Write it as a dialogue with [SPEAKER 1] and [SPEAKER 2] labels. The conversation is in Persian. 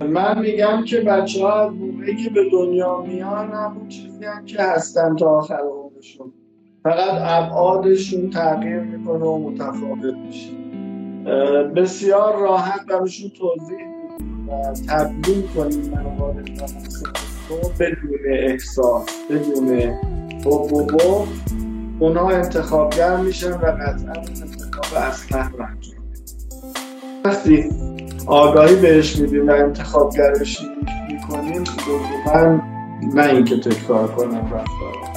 [SPEAKER 1] من میگم که بچه ها از موقعی که به دنیا میان همون چیزی هم که هستن تا آخر عمرشون. فقط ابعادشون تغییر می‌کنه و متفاوت میشه. بسیار راحت براشون توضیح و تبیین کنیم موارد و بدون احساس بدون بو بو بو اونها انتخابگر میشن و قطعا انتخاب اصلح رو انجام وقتی آگاهی بهش میدیم و انتخابگرش می‌کنیم لزوما نه اینکه تکرار کنم رفتار